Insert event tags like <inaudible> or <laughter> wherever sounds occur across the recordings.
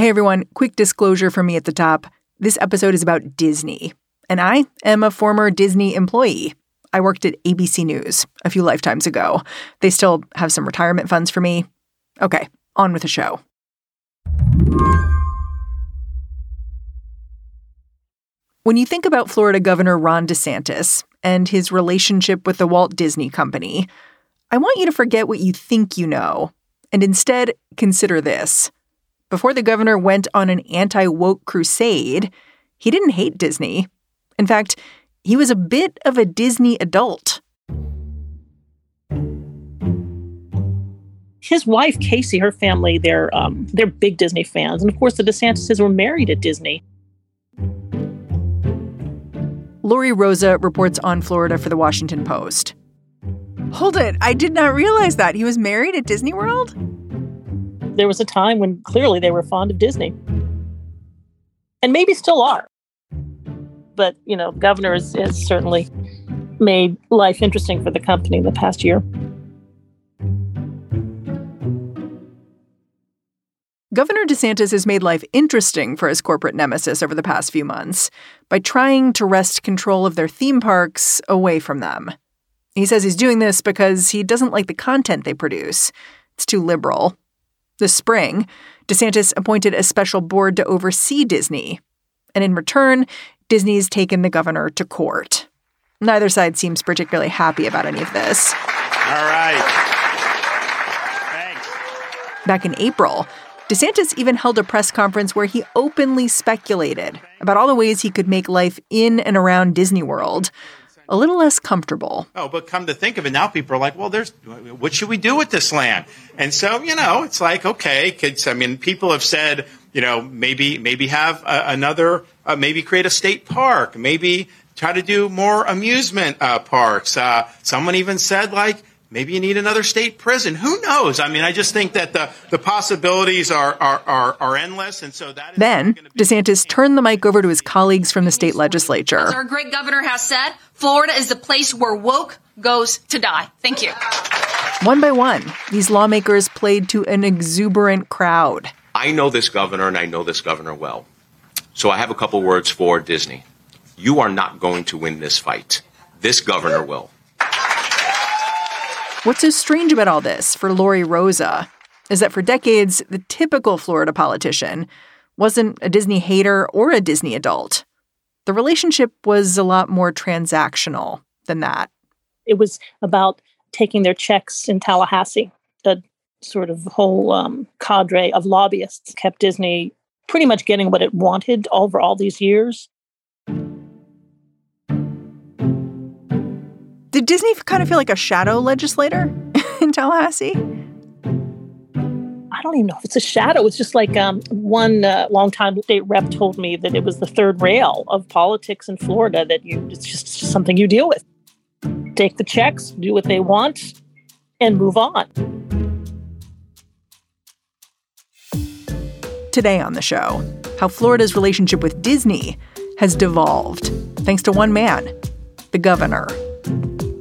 Hey everyone, quick disclosure from me at the top. This episode is about Disney, and I am a former Disney employee. I worked at ABC News a few lifetimes ago. They still have some retirement funds for me. Okay, on with the show. When you think about Florida Governor Ron DeSantis and his relationship with the Walt Disney Company, I want you to forget what you think you know and instead consider this. Before the governor went on an anti woke crusade, he didn't hate Disney. In fact, he was a bit of a Disney adult. His wife Casey, her family, they're um, they're big Disney fans, and of course the DeSantises were married at Disney. Lori Rozsa reports on Florida for the Washington Post. Hold it, I did not realize that he was married at Disney World. There was a time when clearly they were fond of Disney, and maybe still are but you know, governor has, has certainly made life interesting for the company in the past year. Governor DeSantis has made life interesting for his corporate nemesis over the past few months by trying to wrest control of their theme parks away from them. He says he's doing this because he doesn't like the content they produce. It's too liberal. This spring, DeSantis appointed a special board to oversee Disney. And in return, Disney's taken the governor to court. Neither side seems particularly happy about any of this. All right. Thanks. Back in April, DeSantis even held a press conference where he openly speculated about all the ways he could make life in and around Disney World a little less comfortable. Oh, but come to think of it, now people are like, well, there's, what should we do with this land? And so, you know, it's like, okay, kids, I mean, people have said, you know, maybe, maybe have a, another, uh, maybe create a state park, maybe try to do more amusement uh, parks. Uh, someone even said, like, Maybe you need another state prison. Who knows? I mean, I just think that the, the possibilities are, are, are, are endless. And so that Then, DeSantis turned the mic over to his colleagues from the state legislature. As our great governor has said, Florida is the place where woke goes to die. Thank you. One by one, these lawmakers played to an exuberant crowd. I know this governor and I know this governor well. So I have a couple words for Disney. You are not going to win this fight. This governor will. What's so strange about all this for Lori Rozsa is that for decades, the typical Florida politician wasn't a Disney hater or a Disney adult. The relationship was a lot more transactional than that. It was about taking their checks in Tallahassee. The sort of whole um, cadre of lobbyists kept Disney pretty much getting what it wanted over all these years. Disney kind of feel like a shadow legislator <laughs> in Tallahassee? I don't even know if it's a shadow. It's just like um, one uh, longtime state rep told me that it was the third rail of politics in Florida. That you, it's just something you deal with. Take the checks, do what they want, and move on. Today on the show, how Florida's relationship with Disney has devolved thanks to one man, the governor.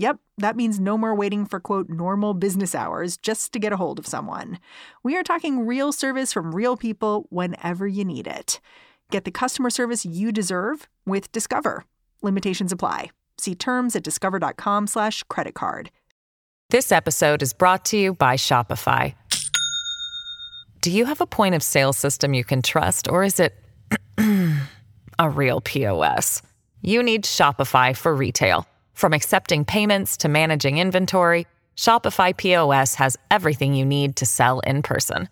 Yep, that means no more waiting for quote normal business hours just to get a hold of someone. We are talking real service from real people whenever you need it. Get the customer service you deserve with Discover. Limitations apply. See terms at discover.com/slash credit card. This episode is brought to you by Shopify. Do you have a point of sale system you can trust, or is it <clears throat> a real POS? You need Shopify for retail. From accepting payments to managing inventory, Shopify POS has everything you need to sell in person.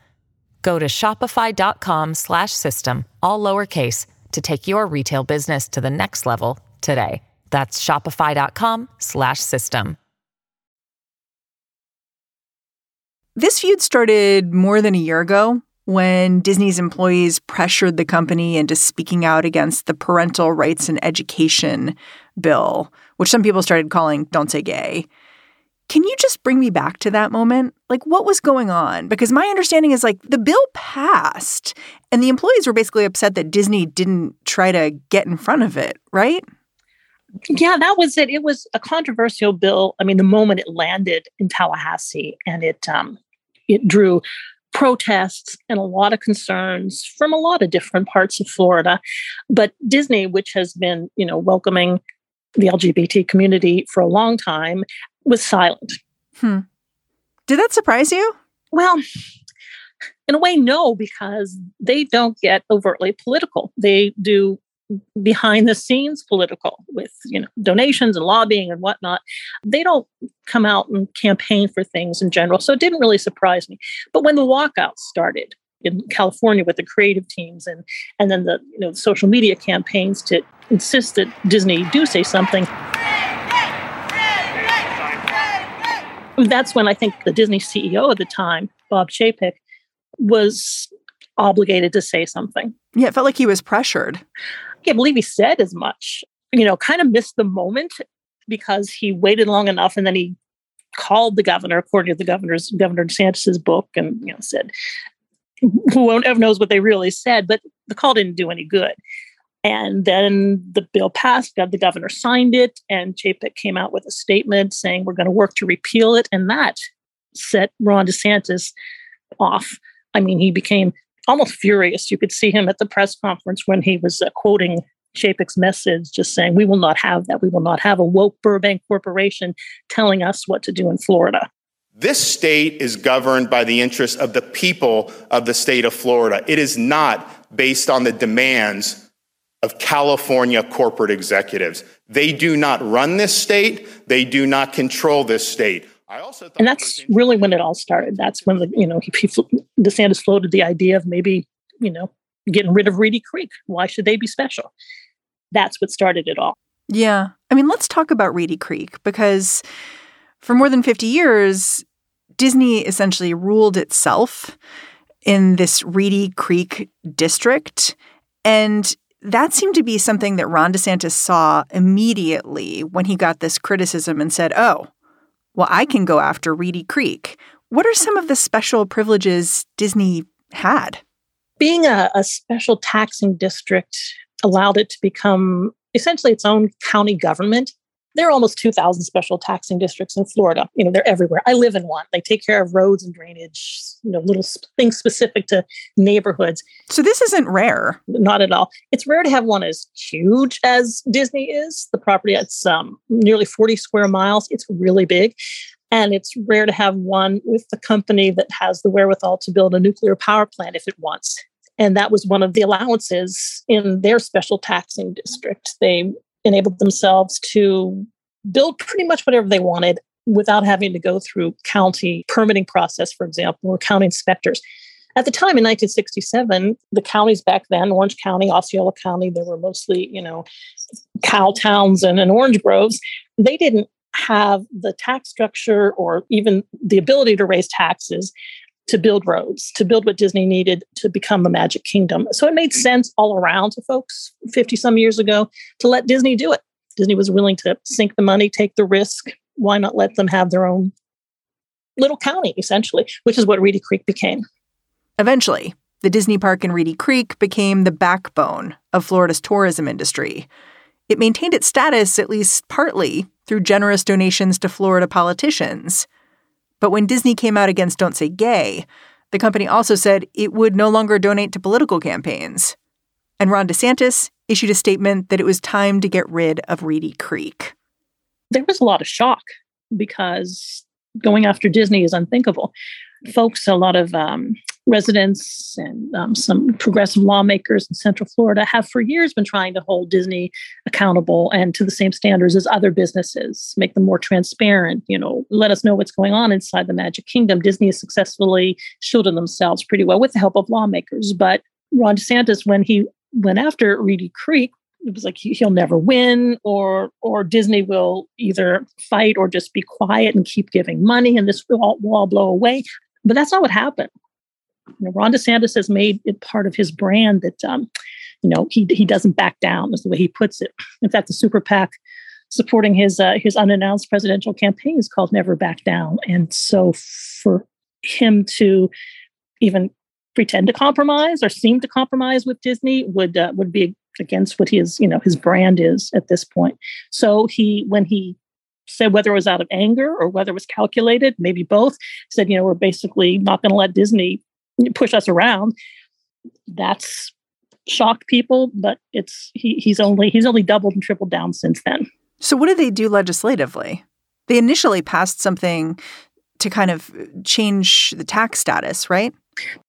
Go to shopify.com/system all lowercase to take your retail business to the next level today. That's shopify.com/system. This feud started more than a year ago when Disney's employees pressured the company into speaking out against the Parental Rights and Education bill, which some people started calling Don't Say Gay. Can you just bring me back to that moment? Like, what was going on? Because my understanding is like the bill passed and the employees were basically upset that Disney didn't try to get in front of it, right? Yeah, that was it. It was a controversial bill. I mean, the moment it landed in Tallahassee and it um, it drew protests and a lot of concerns from a lot of different parts of Florida. But Disney, which has been, you know, welcoming the LGBT community for a long time, was silent. Hmm. Did that surprise you? Well, in a way, no, because they don't get overtly political. They do behind the scenes political with you know donations and lobbying and whatnot they don't come out and campaign for things in general so it didn't really surprise me but when the walkouts started in california with the creative teams and and then the you know the social media campaigns to insist that disney do say something that's when I think the Disney CEO at the time, Bob Chapek, was obligated to say something. Yeah, it felt like he was pressured. I can't believe he said as much. You know, kind of missed the moment because he waited long enough and then he called the governor, according to the governor's Governor DeSantis's book, and you know said, "Who ever knows what they really said?" But the call didn't do any good. And then the bill passed, got the governor signed it, and Chapek came out with a statement saying we're going to work to repeal it. And that set Ron DeSantis off. I mean, he became almost furious. You could see him at the press conference when he was uh, quoting Chapek's message, just saying, We will not have that. We will not have a woke Burbank corporation telling us what to do in Florida. This state is governed by the interests of the people of the state of Florida. It is not based on the demands of California corporate executives. They do not run this state. They do not control this state. I also and that's really when it all started. That's when the you know he, he DeSantis floated the idea of maybe you know getting rid of Reedy Creek. Why should they be special? That's what started it all. Yeah, I mean, let's talk about Reedy Creek because for more than fifty years, Disney essentially ruled itself in this Reedy Creek district. And that seemed to be something that Ron DeSantis saw immediately when he got this criticism and said, oh, well, I can go after Reedy Creek. What are some of the special privileges Disney had? Being a, a special taxing district allowed it to become essentially its own county government there are almost 2,000 special taxing districts in Florida. You know, they're everywhere. I live in one. They take care of roads and drainage, you know, little things specific to neighborhoods. So this isn't rare. Not at all. It's rare to have one as huge as Disney is. The property, it's um, nearly 40 square miles. It's really big. And it's rare to have one with the company that has the wherewithal to build a nuclear power plant if it wants. And that was one of the allowances in their special taxing district. They enabled themselves to build pretty much whatever they wanted without having to go through county permitting process, for example, or county inspectors. At the time in 1967, the counties back then, Orange County, Osceola County, they were mostly, you know, cow towns and, and orange groves. They didn't have the tax structure or even the ability to raise taxes to build roads, to build what Disney needed to become a magic kingdom. So it made sense all around to folks 50 some years ago to let Disney do it. Disney was willing to sink the money, take the risk. Why not let them have their own little county, essentially, which is what Reedy Creek became. Eventually, the Disney park in Reedy Creek became the backbone of Florida's tourism industry. It maintained its status, at least partly, through generous donations to Florida politicians. But when Disney came out against Don't Say Gay, the company also said it would no longer donate to political campaigns. And Ron DeSantis issued a statement that it was time to get rid of Reedy Creek. There was a lot of shock because going after Disney is unthinkable. Folks, a lot of um, residents and um, some progressive lawmakers in Central Florida have for years been trying to hold Disney accountable and to the same standards as other businesses, make them more transparent, you know, let us know what's going on inside the Magic Kingdom. Disney has successfully shielded themselves pretty well with the help of lawmakers. But Ron DeSantis, when he went after Reedy Creek, it was like he'll never win or or disney will either fight or just be quiet and keep giving money and this will all, will all blow away but that's not what happened you know, ron desantis has made it part of his brand that um, you know he, he doesn't back down is the way he puts it. In fact the super pac supporting his uh, his unannounced presidential campaign is called never back down. And so for him to even pretend to compromise or seem to compromise with disney would uh, would be against what his you know his brand is at this point. So he when he said whether it was out of anger or whether it was calculated maybe both said you know we're basically not going to let disney push us around. That's shocked people but it's he, he's only he's only doubled and tripled down since then. So what did they do legislatively? They initially passed something to kind of change the tax status right?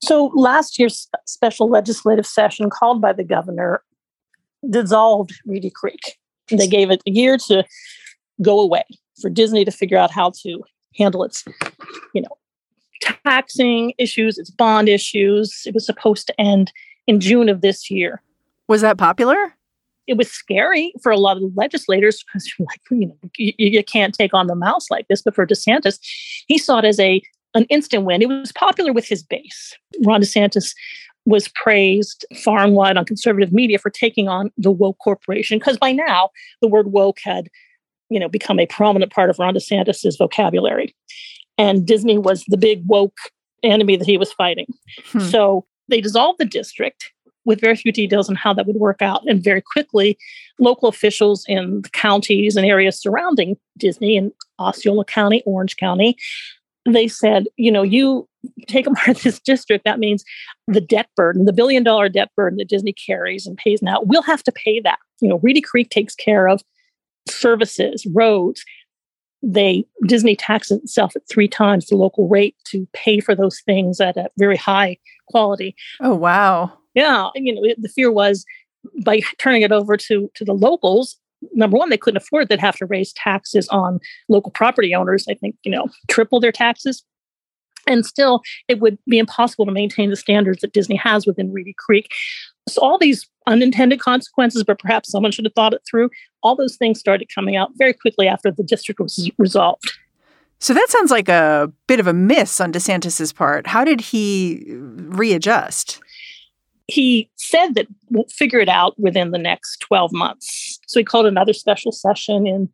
So last year's special legislative session called by the governor dissolved Reedy Creek. They gave it a year to go away for Disney to figure out how to handle its, you know, taxing issues, its bond issues. It was supposed to end in June of this year. Was that popular? It was scary for a lot of legislators because you're like, you know, you, you can't take on the mouse like this. But for DeSantis, he saw it as a an instant win. It was popular with his base. Ron DeSantis was praised far and wide on conservative media for taking on the woke corporation because by now the word woke had you know become a prominent part of ron desantis's vocabulary and disney was the big woke enemy that he was fighting hmm. so they dissolved the district with very few details on how that would work out and very quickly local officials in the counties and areas surrounding disney in osceola county orange county they said, you know, you take <laughs> apart this district, that means the debt burden, the billion dollar debt burden that Disney carries and pays now, we'll have to pay that. You know, Reedy Creek takes care of services, roads. They Disney taxes itself at three times the local rate to pay for those things at a very high quality. Oh wow. Yeah. You know, the fear was by turning it over to to the locals, number one, they couldn't afford. They'd have to raise taxes on local property owners. I think you know triple their taxes, and still it would be impossible to maintain the standards that Disney has within Reedy Creek. So all these unintended consequences, but perhaps someone should have thought it through. All those things started coming out very quickly after the district was resolved. So that sounds like a bit of a miss on DeSantis's part. How did he readjust? he said that we'll figure it out within the next 12 months. So he called another special session in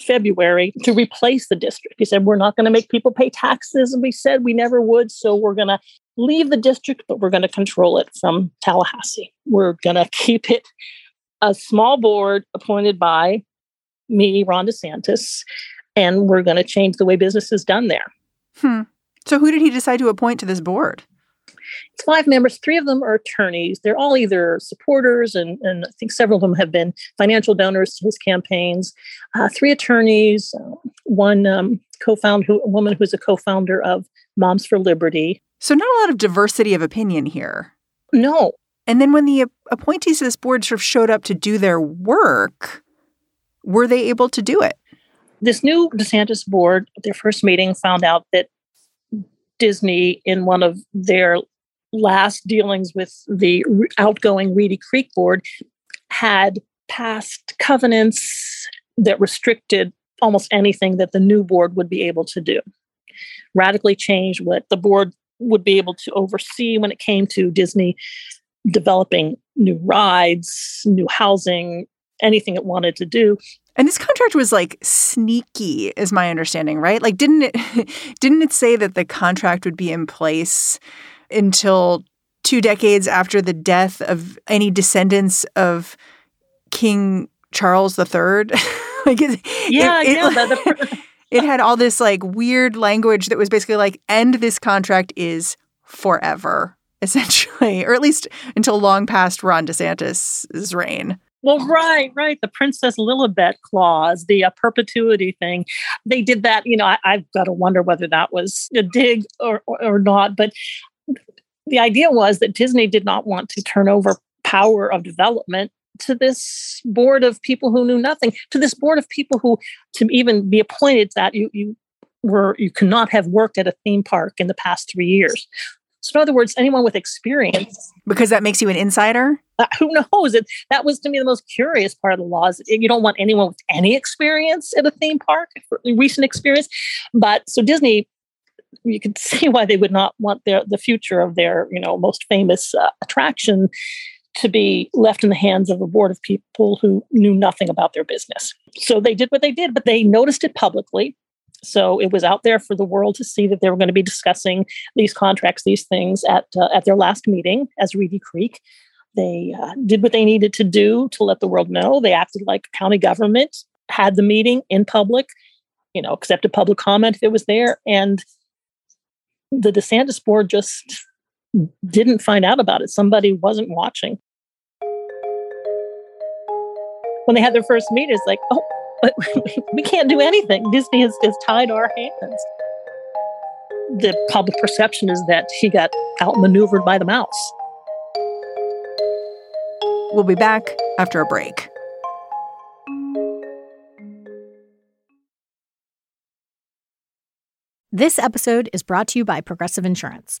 February to replace the district. He said, We're not going to make people pay taxes. And we said we never would. So we're going to leave the district, but we're going to control it from Tallahassee. We're going <laughs> to keep it a small board appointed by me, Ron DeSantis, and we're going to change the way business is done there. Hmm. So who did he decide to appoint to this board? It's five members. Three of them are attorneys. They're all either supporters, and, and I think several of them have been financial donors to his campaigns. Uh, three attorneys, uh, one um, co-founder, who, a woman who's a co-founder of Moms for Liberty. So not a lot of diversity of opinion here. No. And then when the appointees of this board sort of showed up to do their work, were they able to do it? This new DeSantis board, at their first meeting, found out that Disney, in one of their last dealings with the outgoing Reedy Creek board, had passed covenants that restricted almost anything that the new board would be able to do. Radically changed what the board would be able to oversee when it came to Disney developing new rides, new housing, anything it wanted to do. And this contract was like sneaky, is my understanding, right? Like, didn't it <laughs> didn't it say that the contract would be in place until two decades after the death of any descendants of King Charles III? <laughs> like, it, yeah, it, yeah. It, the, <laughs> it had all this like weird language that was basically like, end this contract is forever, <laughs> essentially, or at least until long past Ron DeSantis's reign. Well, right, right. The Princess Lilibet clause, the uh, perpetuity thing. They did that. You know, I, have got to wonder whether that was a dig or, or not. But the idea was that Disney did not want to turn over power of development to this board of people who knew nothing, to this board of people who, to even be appointed that you you were you cannot have worked at a theme park in the past three years. So, in other words, anyone with experience, because that makes you an insider. Uh, who knows? It that was to me the most curious part of the law. Is you don't want anyone with any experience at a theme park, recent experience. But so Disney you can <laughs> see why they would not want their the future of their you know most famous uh, attraction to be left in the hands of a board of people who knew nothing about their business. So they did what they did, but they noticed it publicly. So it was out there for the world to see that they were going to be discussing these contracts, these things at uh, at their last meeting as Reedy Creek. They uh, did what they needed to do to let the world know. They acted like county government, had the meeting in public, you know, accepted public comment if it was there, and the DeSantis board just didn't find out about it. Somebody wasn't watching. When they had their first meeting, it's like, oh, but <laughs> we can't do anything. Disney has, has tied our hands. The public perception is that he got outmaneuvered by the mouse. We'll be back after a break. This episode is brought to you by Progressive Insurance.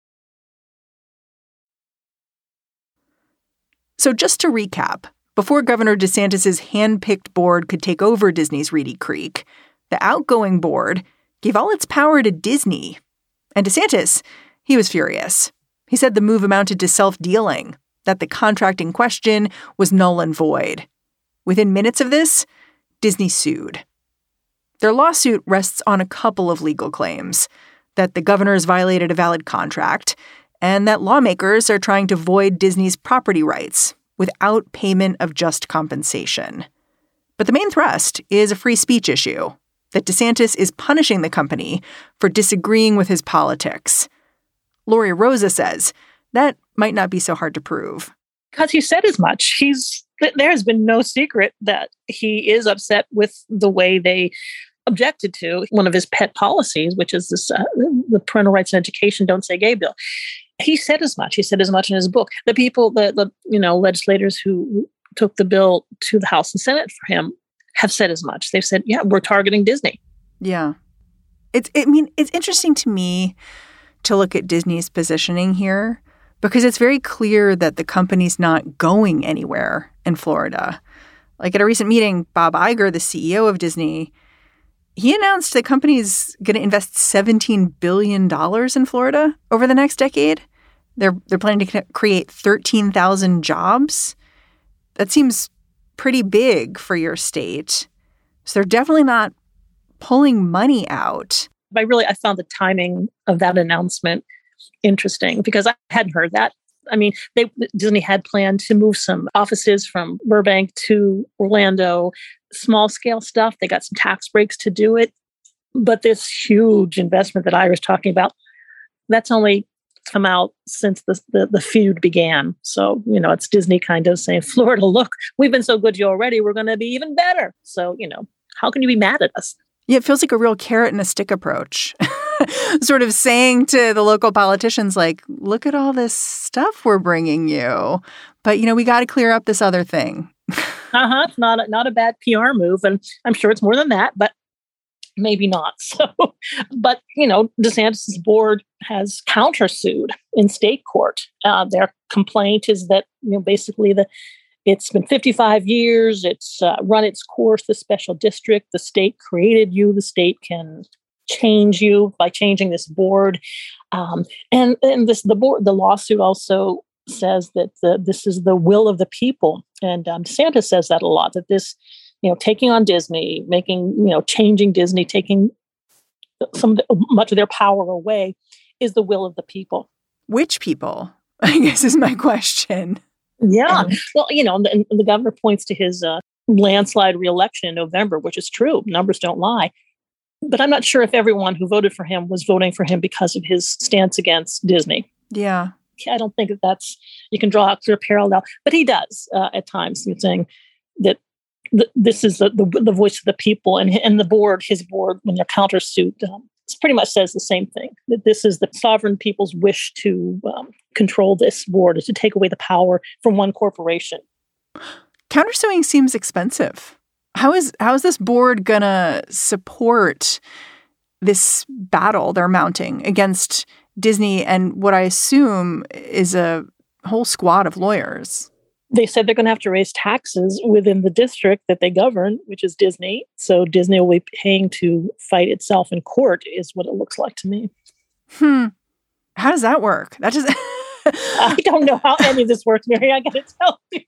So, just to recap, before Governor DeSantis' hand picked board could take over Disney's Reedy Creek, the outgoing board gave all its power to Disney. And DeSantis, he was furious. He said the move amounted to self dealing, that the contract in question was null and void. Within minutes of this, Disney sued. Their lawsuit rests on a couple of legal claims that the governors violated a valid contract, and that lawmakers are trying to void Disney's property rights without payment of just compensation. But the main thrust is a free speech issue that DeSantis is punishing the company for disagreeing with his politics. Lori Rozsa says that might not be so hard to prove. Because he said as much. He's there has been no secret that he is upset with the way they objected to one of his pet policies, which is this uh, the parental rights and education don't say gay bill. He said as much. He said as much in his book. The people, the, the you know legislators who took the bill to the House and Senate for him have said as much. They've said, "Yeah, we're targeting Disney." Yeah, it's. I mean, it's interesting to me to look at Disney's positioning here because it's very clear that the company's not going anywhere in Florida. Like at a recent meeting, Bob Iger, the CEO of Disney, he announced the company is going to invest $17 billion in Florida over the next decade. They're, they're planning to create 13,000 jobs. That seems pretty big for your state. So they're definitely not pulling money out. I really I found the timing of that announcement interesting because I hadn't heard that. I mean, they Disney had planned to move some offices from Burbank to Orlando small scale stuff. They got some tax breaks to do it. But this huge investment that I was talking about, that's only come out since the, the, the feud began. So, you know, it's Disney kind of saying, <laughs> Florida, look, we've been so good to you already. We're going to be even better. So, you know, How can you be mad at us? Yeah, it feels like a real carrot and a stick approach. <laughs> sort of saying to the local politicians, like, look at all this stuff we're bringing you. But, you know, we got to clear up this other thing. <laughs> uh-huh. It's not a, not a bad PR move. And I'm sure it's more than that, but maybe not. <laughs> So, but, you know, DeSantis' board has countersued in state court. Uh, their complaint is that, you know, basically the it's been 55 years. It's uh, run its course, the special district. The state created you. The state can change you by changing this board. Um, and and this the board the lawsuit also says that the, this is the will of the people. And um, DeSantis says that a lot. That this, you know, taking on Disney, making you know, changing Disney, taking some of the, much of their power away, is the will of the people. Which people? <laughs> I guess is my question. Yeah. Well, you know, the, the governor points to his uh, landslide reelection in November, which is true. Numbers don't lie. But I'm not sure if everyone who voted for him was voting for him because of his stance against Disney. Yeah. I don't think that that's, you can draw a clear parallel, but he does uh, at times, saying that th- this is the, the, the, voice of the people and, and the board, his board, when they're countersued, um, pretty much says the same thing that this is the sovereign people's wish to um, control this board, is to take away the power from one corporation. Countersuing seems expensive. How is how is this board gonna support this battle they're mounting against Disney and what I assume is a whole squad of lawyers? They said they're going to have to raise taxes within the district that they govern, which is Disney. So Disney will be paying to fight itself in court, is what it looks like to me. Hmm. How does that work? That just <laughs> I don't know how any of this works, Mary. I got to tell you,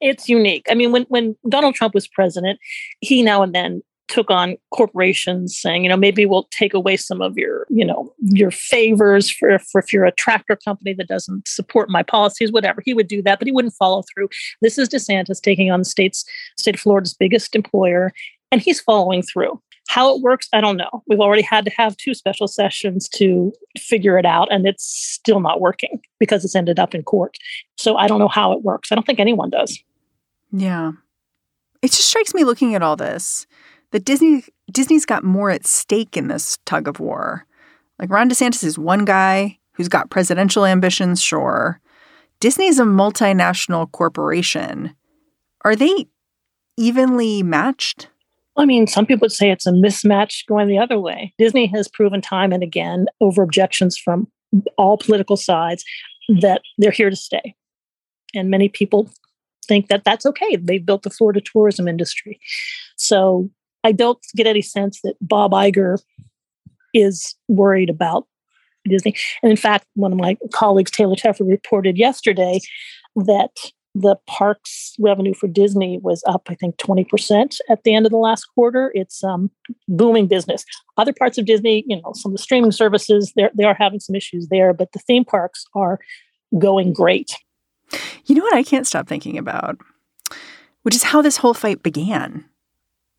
it's unique. I mean, when when Donald Trump was president, he now and then took on corporations saying, you know, maybe we'll take away some of your, you know, your favors for, for if you're a tractor company that doesn't support my policies, whatever. He would do that, but he wouldn't follow through. This is DeSantis taking on the state's state of Florida's biggest employer, and he's following through. How it works, I don't know. We've already had to have two special sessions to figure it out, and it's still not working because it's ended up in court. So I don't know how it works. I don't think anyone does. Yeah. It just strikes me looking at all this that Disney Disney's got more at stake in this tug of war. Like Ron DeSantis is one guy who's got presidential ambitions, sure. Disney's a multinational corporation. Are they evenly matched? I mean, some people would say it's a mismatch going the other way. Disney has proven time and again, over objections from all political sides, that they're here to stay. And many people think that that's okay. They've built the Florida tourism industry. So I don't get any sense that Bob Iger is worried about Disney. And in fact, one of my colleagues, Taylor Telford, reported yesterday that the parks revenue for Disney was up, I think, 20% at the end of the last quarter. It's um, booming business. Other parts of Disney, you know, some of the streaming services, they are having some issues there, but the theme parks are going great. You know what I can't stop thinking about? Which is how this whole fight began.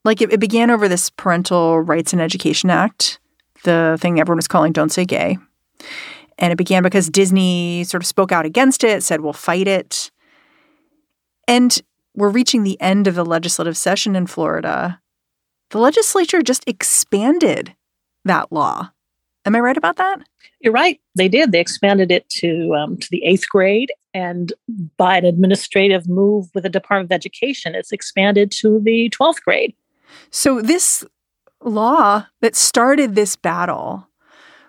Like it, it began over this Parental Rights and Education Act, the thing everyone was calling Don't Say Gay. And it began because Disney sort of spoke out against it, said, we'll fight it. And we're reaching the end of the legislative session in Florida. The legislature just expanded that law. Am I right about that? You're right. They did. They expanded it to um, to the eighth grade, and by an administrative move with the Department of Education, it's expanded to the twelfth grade. So this law that started this battle,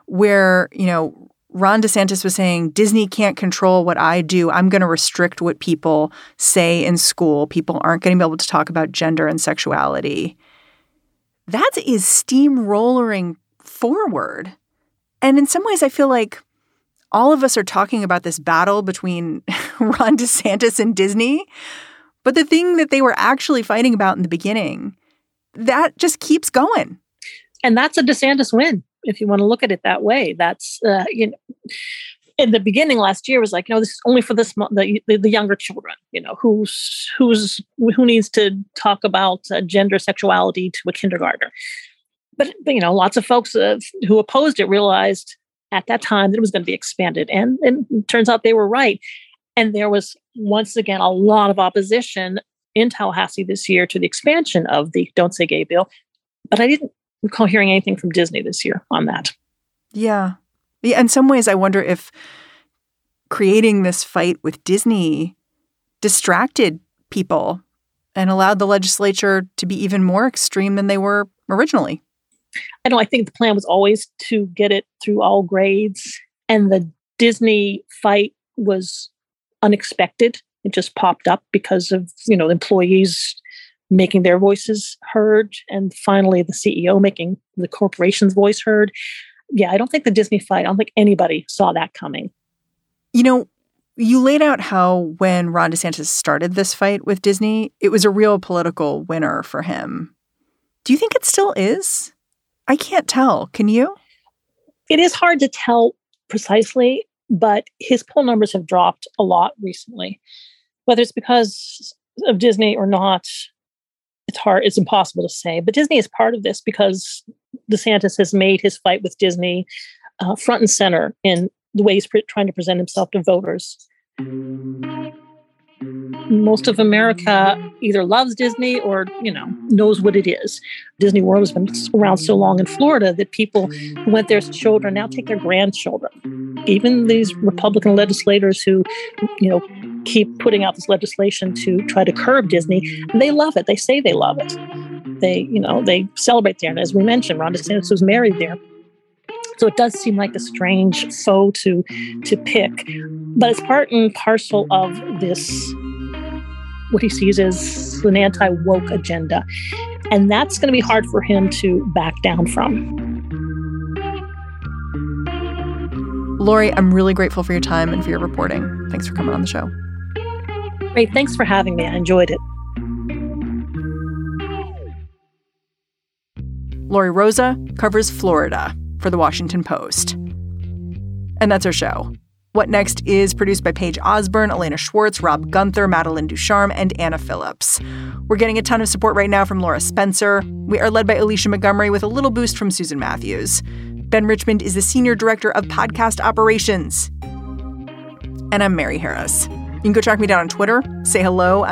where you know Ron DeSantis was saying Disney can't control what I do. I'm going to restrict what people say in school. People aren't going to be able to talk about gender and sexuality. That is steamrolling forward. And in some ways, I feel like all of us are talking about this battle between <laughs> Ron DeSantis and Disney. But the thing that they were actually fighting about in the beginning, that just keeps going. And that's a DeSantis win if you want to look at it that way. That's uh, you know, in the beginning last year was like, you know, this is only for this the, the, younger children. You know, who's who's who needs to talk about uh, gender sexuality to a kindergartner. But, but you know, lots of folks uh, who opposed it realized at that time that it was going to be expanded, and and turns out they were right. And there was once again a lot of opposition in Tallahassee this year to the expansion of the Don't Say Gay bill, but I didn't recall hearing anything from Disney this year on that. Yeah. yeah. In some ways, I wonder if creating this fight with Disney distracted people and allowed the legislature to be even more extreme than they were originally. I know I think the plan was always to get it through all grades, and the Disney fight was unexpected. It just popped up because of you know employees making their voices heard, and finally the CEO making the corporation's voice heard. Yeah, I don't think the Disney fight. I don't think anybody saw that coming. You know, you laid out how when Ron DeSantis started this fight with Disney, it was a real political winner for him. Do you think it still is? I can't tell. Can you? It is hard to tell precisely, but his poll numbers have dropped a lot recently. Whether it's because of Disney or not, it's hard, it's impossible to say. But Disney is part of this because DeSantis has made his fight with Disney uh, front and center in the way he's trying to present himself to voters most of America either loves Disney or, you know, knows what it is. Disney World has been around so long in Florida that people who went there as children now take their grandchildren. Even these Republican legislators who, you know, keep putting out this legislation to try to curb Disney, they love it. They say they love it. They, you know, they celebrate there. And as we mentioned, Ron DeSantis was married there. So it does seem like a strange foe to to pick, but it's part and parcel of this what he sees as an anti woke agenda. And that's going to be hard for him to back down from. Lori, I'm really grateful for your time and for your reporting. Thanks for coming on the show. Great. Thanks for having me. I enjoyed it. Lori Rozsa covers Florida for the Washington Post. And that's our show. What Next is produced by Paige Osborne, Elena Schwartz, Rob Gunther, Madeline Ducharme, and Anna Phillips. We're getting a ton of support right now from Laura Spencer. We are led by Alicia Montgomery with a little boost from Susan Matthews. Ben Richmond is the Senior Director of Podcast Operations. And I'm Mary Harris. You can go track me down on Twitter, say hello.